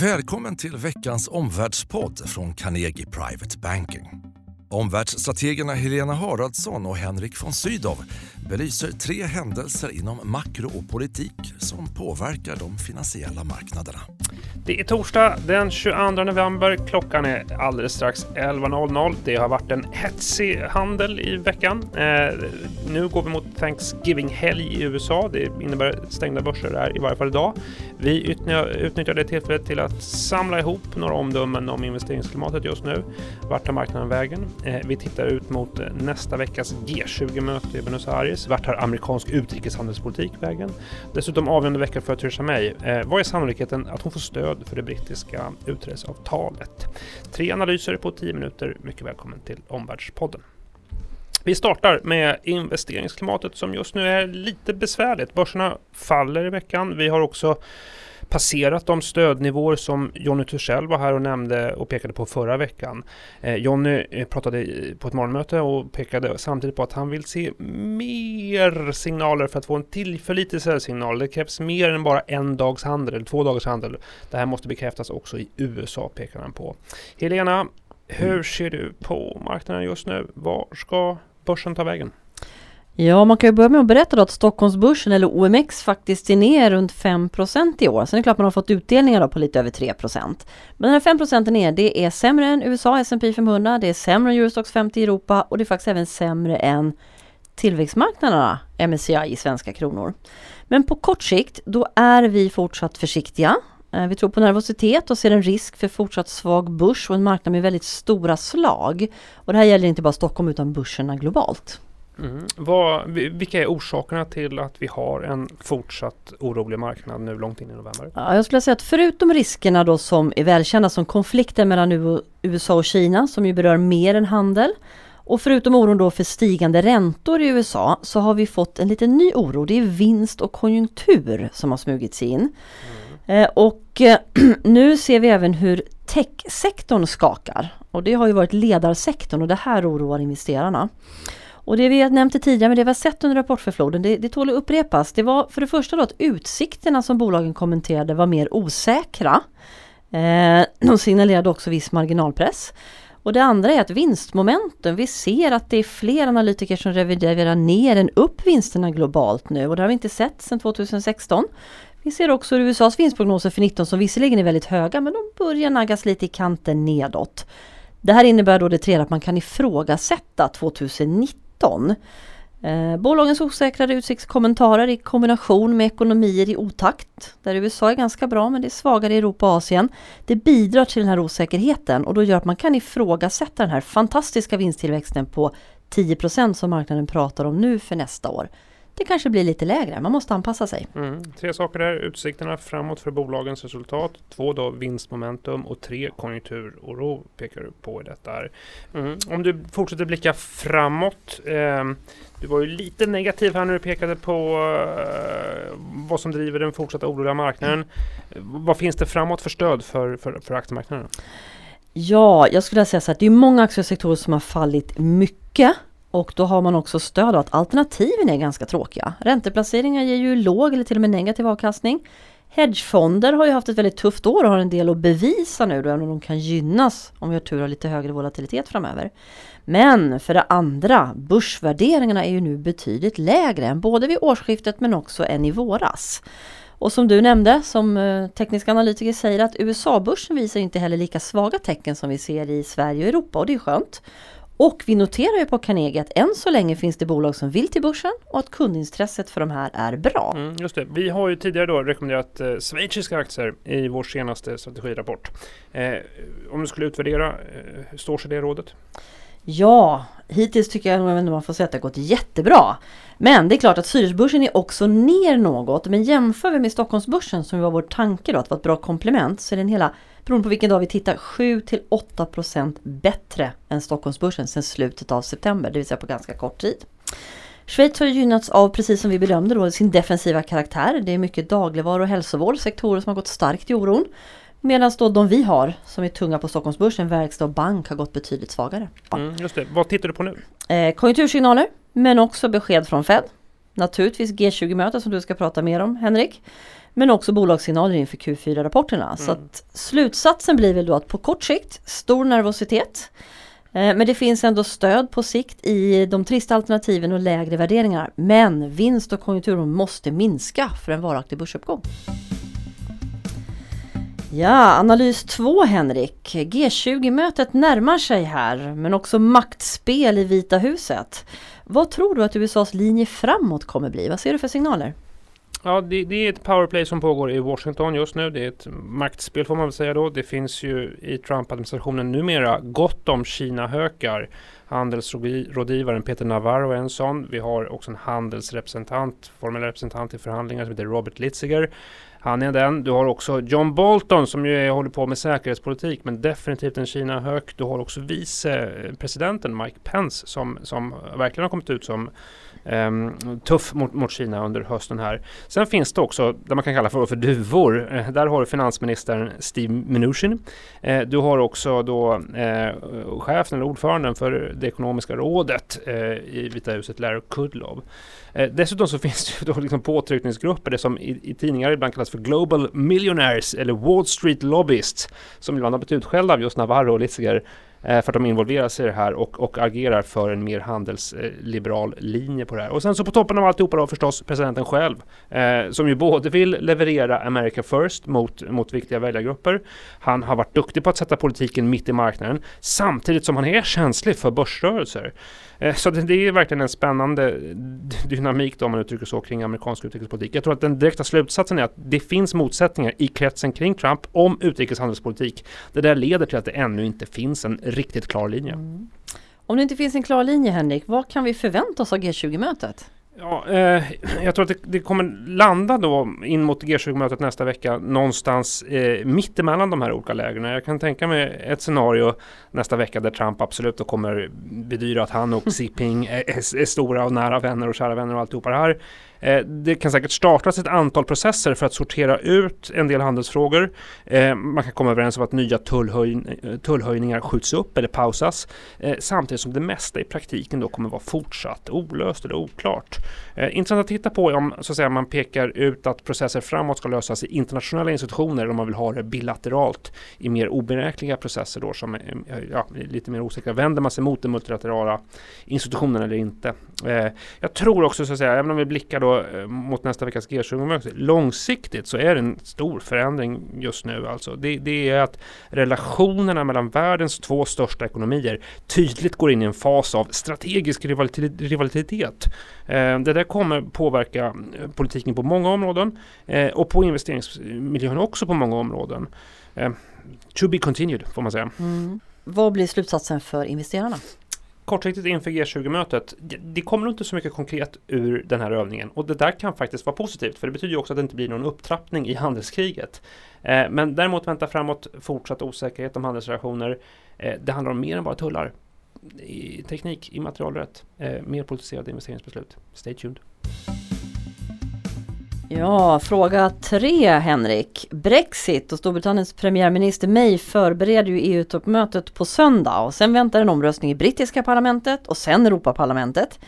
Välkommen till veckans omvärldspodd från Carnegie Private Banking. Omvärldsstrategerna Helena Haraldsson och Henrik von Sydow belyser tre händelser inom makro och politik som påverkar de finansiella marknaderna. Det är torsdag den 22 november. Klockan är alldeles strax 11.00. Det har varit en hetsig handel i veckan. Eh, nu går vi mot Thanksgiving-helg i USA. Det innebär stängda börser där i varje fall idag. Vi utnyttjar det tillfället till att samla ihop några omdömen om investeringsklimatet just nu. Vart tar marknaden vägen? Eh, vi tittar ut mot nästa veckas G20-möte i Buenos Aires. Vart tar amerikansk utrikeshandelspolitik vägen? Dessutom avgörande vecka för Theresa May. Eh, vad är sannolikheten att hon får stöd för det brittiska utträdesavtalet? Tre analyser på tio minuter. Mycket välkommen till Omvärldspodden. Vi startar med investeringsklimatet som just nu är lite besvärligt. Börserna faller i veckan. Vi har också passerat de stödnivåer som Jonny Tursell var här och nämnde och pekade på förra veckan. Eh, Jonny eh, pratade på ett morgonmöte och pekade samtidigt på att han vill se mer signaler för att få en tillförlitlig säljsignal. Det krävs mer än bara en dags handel eller två dagars handel. Det här måste bekräftas också i USA, pekar han på. Helena, hur ser du på marknaden just nu? Var ska börsen ta vägen? Ja, man kan ju börja med att berätta då att Stockholmsbörsen eller OMX faktiskt är ner runt 5 i år. Sen är det klart man har fått utdelningar då på lite över 3% Men den här 5 är ner, det är sämre än USA S&P 500, det är sämre än Eurostox 50 i Europa och det är faktiskt även sämre än tillväxtmarknaderna MSCI i svenska kronor. Men på kort sikt, då är vi fortsatt försiktiga. Eh, vi tror på nervositet och ser en risk för fortsatt svag börs och en marknad med väldigt stora slag. Och det här gäller inte bara Stockholm utan börserna globalt. Mm. Vad, vilka är orsakerna till att vi har en fortsatt orolig marknad nu långt in i november? Ja, jag skulle säga att förutom riskerna då som är välkända som konflikten mellan USA och Kina som ju berör mer än handel och förutom oron då för stigande räntor i USA så har vi fått en liten ny oro. Det är vinst och konjunktur som har smugit sig in. Mm. Eh, och eh, nu ser vi även hur techsektorn skakar. Och det har ju varit ledarsektorn och det här oroar investerarna. Och det vi har nämnt tidigare, men det vi har sett under rapportförfloden, det, det tål att upprepas. Det var för det första då att utsikterna som bolagen kommenterade var mer osäkra. Eh, de signalerade också viss marginalpress. Och det andra är att vinstmomenten, vi ser att det är fler analytiker som reviderar ner än upp vinsterna globalt nu och det har vi inte sett sedan 2016. Vi ser också hur USAs vinstprognoser för 19 som visserligen är väldigt höga men de börjar naggas lite i kanten nedåt. Det här innebär då det tredje att man kan ifrågasätta 2019 2019. Eh, bolagens osäkrare utsiktskommentarer i kombination med ekonomier i otakt, där USA är ganska bra men det är svagare i Europa och Asien, det bidrar till den här osäkerheten och då gör att man kan ifrågasätta den här fantastiska vinsttillväxten på 10% som marknaden pratar om nu för nästa år det kanske blir lite lägre. Man måste anpassa sig. Mm. Tre saker där. Utsikterna framåt för bolagens resultat. Två då vinstmomentum och tre konjunkturoro pekar du på i detta. Mm. Om du fortsätter blicka framåt. Eh, du var ju lite negativ här när du pekade på eh, vad som driver den fortsatta oroliga marknaden. Mm. Vad finns det framåt för stöd för, för, för aktiemarknaden? Ja, jag skulle säga så att det är många aktiesektorer som har fallit mycket. Och då har man också stöd av att alternativen är ganska tråkiga. Ränteplaceringar ger ju låg eller till och med negativ avkastning. Hedgefonder har ju haft ett väldigt tufft år och har en del att bevisa nu då, även om de kan gynnas om vi har tur och lite högre volatilitet framöver. Men för det andra, börsvärderingarna är ju nu betydligt lägre än både vid årsskiftet men också än i våras. Och som du nämnde, som eh, tekniska analytiker säger att USA-börsen visar inte heller lika svaga tecken som vi ser i Sverige och Europa och det är skönt. Och vi noterar ju på Carnegie att än så länge finns det bolag som vill till börsen och att kundintresset för de här är bra. Mm, just det. Vi har ju tidigare då rekommenderat eh, schweiziska aktier i vår senaste strategirapport. Eh, om du skulle utvärdera, eh, hur står sig det rådet? Ja, hittills tycker jag nog att man får säga att det har gått jättebra. Men det är klart att Zürichbörsen är också ner något. Men jämför vi med Stockholmsbörsen som var vår tanke då, att vara ett bra komplement, så är den hela beroende på vilken dag vi tittar, 7-8% bättre än Stockholmsbörsen sedan slutet av september, det vill säga på ganska kort tid. Schweiz har gynnats av, precis som vi bedömde då, sin defensiva karaktär. Det är mycket dagligvaror och hälsovård, sektorer som har gått starkt i oron. Medan då de vi har, som är tunga på Stockholmsbörsen, verkstad och bank, har gått betydligt svagare. Mm, just det. Vad tittar du på nu? Eh, konjunktursignaler, men också besked från Fed. Naturligtvis G20-mötet som du ska prata mer om, Henrik. Men också bolagssignaler inför Q4-rapporterna. Mm. Så att slutsatsen blir väl då att på kort sikt stor nervositet. Eh, men det finns ändå stöd på sikt i de trista alternativen och lägre värderingar. Men vinst och konjunkturen måste minska för en varaktig börsuppgång. Ja, analys 2 Henrik. G20-mötet närmar sig här, men också maktspel i Vita huset. Vad tror du att USAs linje framåt kommer bli? Vad ser du för signaler? Ja, det, det, är ett powerplay som pågår i Washington just nu. Det är ett maktspel får man väl säga då. Det finns ju i Trump-administrationen numera gott om Kina-hökar. Handelsrådgivaren Peter Navarro är en sån. Vi har också en handelsrepresentant, formell representant i förhandlingar som heter Robert Litziger. Han är den. Du har också John Bolton som ju är, håller på med säkerhetspolitik men definitivt en Kina-hök. Du har också vicepresidenten Mike Pence som, som verkligen har kommit ut som Ehm, tuff mot, mot, Kina under hösten här. Sen finns det också det man kan kalla för, för duvor. Uh, där har du finansministern Steve Mnuchin. Uh, du har också då uh, chefen eller ordföranden för det ekonomiska rådet i Vita huset, Larry Kudlow. dessutom så finns det då liksom påtryckningsgrupper, det som i, i tidningar ibland kallas för Global Millionaires eller Wall Street Lobbyists som ibland har blivit utskällda av just Navarro och Litziger Eh, för att de involverar sig i det här och, och agerar för en mer handelsliberal linje på det här. Och sen så på toppen av alltihopa då förstås presidenten själv eh, som ju både vill leverera America First mot, mot viktiga väljargrupper. Han har varit duktig på att sätta politiken mitt i marknaden samtidigt som han är känslig för börsrörelser. Eh, så det, det, är verkligen en spännande dynamik då, om man uttrycker så kring amerikansk utrikespolitik. Jag tror att den direkta slutsatsen är att det finns motsättningar i kretsen kring Trump om utrikeshandelspolitik. Det där leder till att det ännu inte finns en riktigt klar linje. Mm. Om det inte finns en klar linje Henrik, vad kan vi förvänta oss av G20-mötet? Ja, eh, jag tror att det, det, kommer landa då in mot G20-mötet nästa vecka någonstans eh, mittemellan de här olika lägren. Jag kan tänka mig ett scenario nästa vecka där Trump absolut då kommer bedyra att han och Xi Jinping är, är, är, stora och nära vänner och kära vänner och alltihopa det här. Eh, det kan säkert startas ett antal processer för att sortera ut en del handelsfrågor. Eh, man kan komma överens om att nya tullhöj eh, tullhöjningar skjuts upp eller pausas. Samtidigt som det mesta i praktiken då kommer vara fortsatt olöst eller oklart. Intressant att titta på om så att säga, man pekar ut att processer framåt ska lösas i internationella institutioner eller om man vill ha det bilateralt i mer oberäkneliga processer då som är ja, lite mer osäkra. Vänder man sig mot den multilaterala institutionen eller inte? Jag tror också så att säga, även om vi blickar då då eh, mot nästa veckas G20-möte. Långsiktigt så är det en stor förändring just nu. Alltså. Det, det, är att relationerna mellan världens två största ekonomier tydligt går in i en fas av strategisk rivalitet. Eh, det där kommer påverka eh, politiken på många områden och på investeringsmiljön också på många områden. To be continued får man säga. Mm. Vad blir slutsatsen för investerarna? Kortsiktigt inför G20-mötet, det kommer inte så mycket konkret ur den här övningen och det där kan faktiskt vara positivt för det betyder ju också att det inte blir någon upptrappning i handelskriget. Eh, men däremot vänta framåt fortsatt osäkerhet om handelsrelationer. Eh, det handlar om mer än bara tullar. I teknik, immaterialrätt, eh, mer politiserade investeringsbeslut. Stay tuned. Ja, fråga tre Henrik. Brexit och Storbritanniens premiärminister May förbereder ju EU-toppmötet på söndag och sen väntar en omröstning i brittiska parlamentet och sen Europaparlamentet.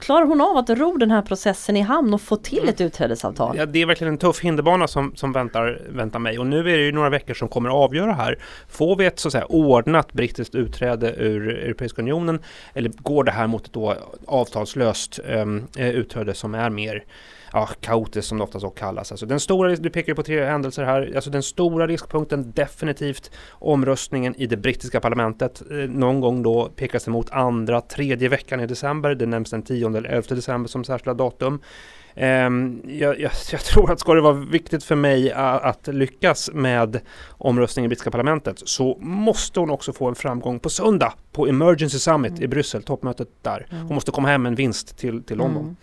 Klarar hon av att ro den här processen i hamn och få till ett utträdesavtal? Ja, det är verkligen en tuff hinderbana som, som väntar, väntar mig och nu är det ju några veckor som kommer att avgöra här. Får vi ett så att säga ordnat brittiskt utträde ur Europeiska unionen eller går det här mot ett då avtalslöst um, utträde som är mer ja, kaotiskt som det ofta så kallas. Alltså den stora, du pekar ju på tre händelser här, alltså den stora riskpunkten definitivt omröstningen i det brittiska parlamentet. Eh, någon gång då pekas det mot andra, tredje veckan i december, det nämns den 10 eller 11 december som särskilda datum. Um, jag, jag, jag, tror att ska det vara viktigt för mig att, lyckas med omröstningen i brittiska parlamentet så måste hon också få en framgång på söndag på Emergency Summit mm. i Bryssel, toppmötet där. Hon mm. måste komma hem med en vinst till, till London. Mm.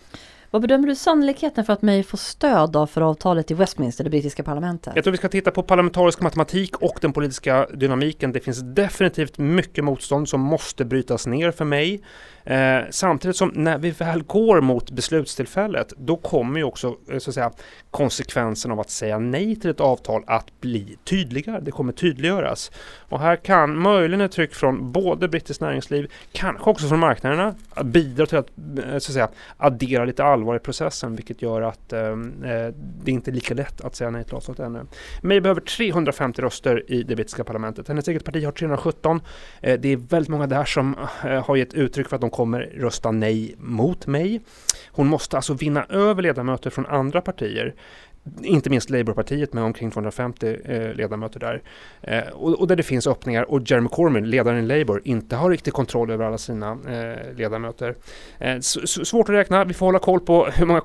Vad bedömer du sannolikheten för att May får stöd av för avtalet i Westminster, det brittiska parlamentet? Jag tror vi ska titta på parlamentarisk matematik och den politiska dynamiken. Det finns definitivt mycket motstånd som måste brytas ner för May. Eh, samtidigt som när vi väl går mot beslutstillfället, då kommer ju också eh, så att säga, konsekvensen av att säga nej till ett avtal att bli tydligare. Det kommer tydliggöras. Och här kan möjligen ett tryck från både brittiskt näringsliv, kanske också från marknaderna, bidra till att, eh, så att säga, addera lite allvar i processen vilket gör att eh, eh, det inte är lika lätt att säga nej till avtalet ännu. May behöver 350 röster i det brittiska parlamentet. Hennes eget parti har 317. Eh, det är väldigt många där som eh, har gett uttryck för att de kommer rösta nej mot mig. Hon måste alltså vinna över ledamöter från andra partier inte minst Labourpartiet med omkring 250 eh, ledamöter där. Eh, och, och, där det finns öppningar och Jeremy Corbyn, ledaren i Labour, inte har riktig kontroll över alla sina eh, ledamöter. Eh, svårt att räkna, vi får hålla koll på hur många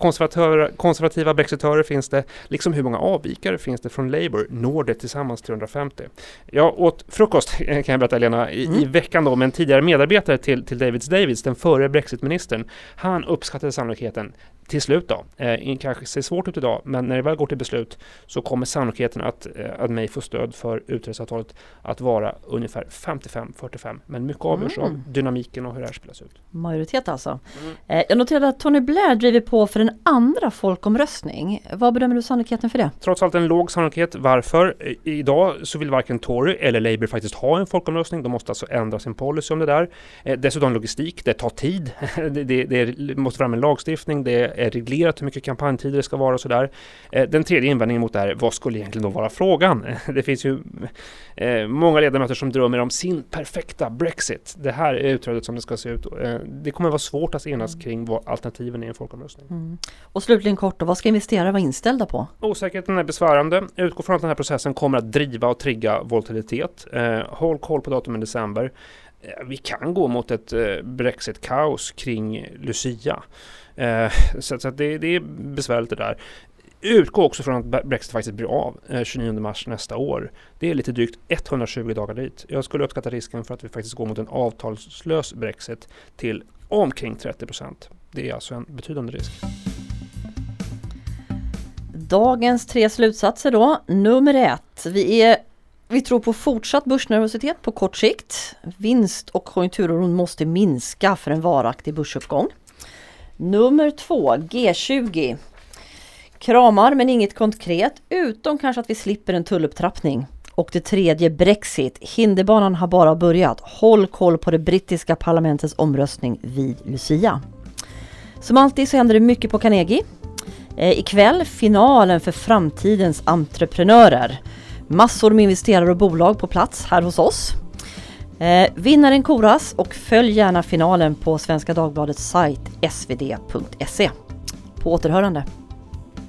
konservativa brexitörer finns det, liksom hur många avvikare finns det från Labour, når det tillsammans 350. Jag åt frukost, kan jag berätta Lena, i, mm. i veckan då med en tidigare medarbetare till, till Davids Davids, den före brexitministern. Han uppskattade sannolikheten till slut då, eh, kanske ser svårt ut idag, men när det väl går till beslut så kommer sannolikheten att, eh, att mig få stöd för utträdesavtalet att vara ungefär 55-45. Men mycket avgörs mm. av dynamiken och hur det här spelas ut. Majoritet alltså. Mm. Eh, jag noterade att Tony Blair driver på för en andra folkomröstning. Vad bedömer du sannolikheten för det? Trots allt en låg sannolikhet. Varför? Idag så vill varken Tory eller Labour faktiskt ha en folkomröstning. De måste alltså ändra sin policy om det där. Dessutom logistik, det tar tid. det, det, det måste fram en lagstiftning, det är reglerat hur mycket kampanjtider det ska vara och sådär. Eh, den tredje invändningen mot det här, vad skulle egentligen då vara frågan? Det finns ju eh, många ledamöter som drömmer om sin perfekta Brexit. Det här är utträdet som det ska se ut. Eh, det kommer vara svårt att enas mm. kring vad alternativen är i en folkomröstning. Mm. Och slutligen kort då, vad ska investerare vara inställda på? Osäkerheten är besvärande. Utgå från att den här processen kommer att driva och trigga volatilitet. håll koll på datumen i december. Vi kan gå mot ett Brexit-kaos kring Lucia. Eh, så, så det, det, är besvärligt det där. Utgå också från att Brexit faktiskt blir av eh, 29 mars nästa år. Det är lite drygt 120 dagar dit. Jag skulle uppskatta risken för att vi faktiskt går mot en avtalslös Brexit till omkring 30 procent. Det är alltså en betydande risk. Dagens tre slutsatser då. Nummer ett. Vi, är, vi tror på fortsatt börsnervositet på kort sikt. Vinst och konjunkturoron måste minska för en varaktig börsuppgång. Nummer två, G20. Kramar men inget konkret, utom kanske att vi slipper en tullupptrappning. Och det tredje, Brexit. Hinderbanan har bara börjat. Håll koll på det brittiska parlamentets omröstning vid Lucia. Som alltid så händer det mycket på Carnegie. Eh, ikväll finalen för framtidens entreprenörer. Massor med investerare och bolag på plats här hos oss. Eh, vinnaren koras och följ gärna finalen på Svenska Dagbladets sajt svd.se. På återhörande.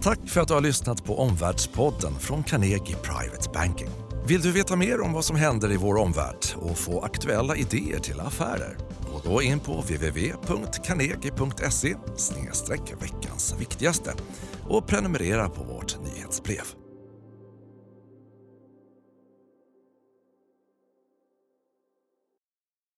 Tack för att du har lyssnat på Omvärldspodden från Carnegie Private Banking. Vill du veta mer om vad som händer i vår omvärld och få aktuella idéer till affärer? Gå då in på www.carnegie.se veckans viktigaste och prenumerera på vårt nyhetsbrev.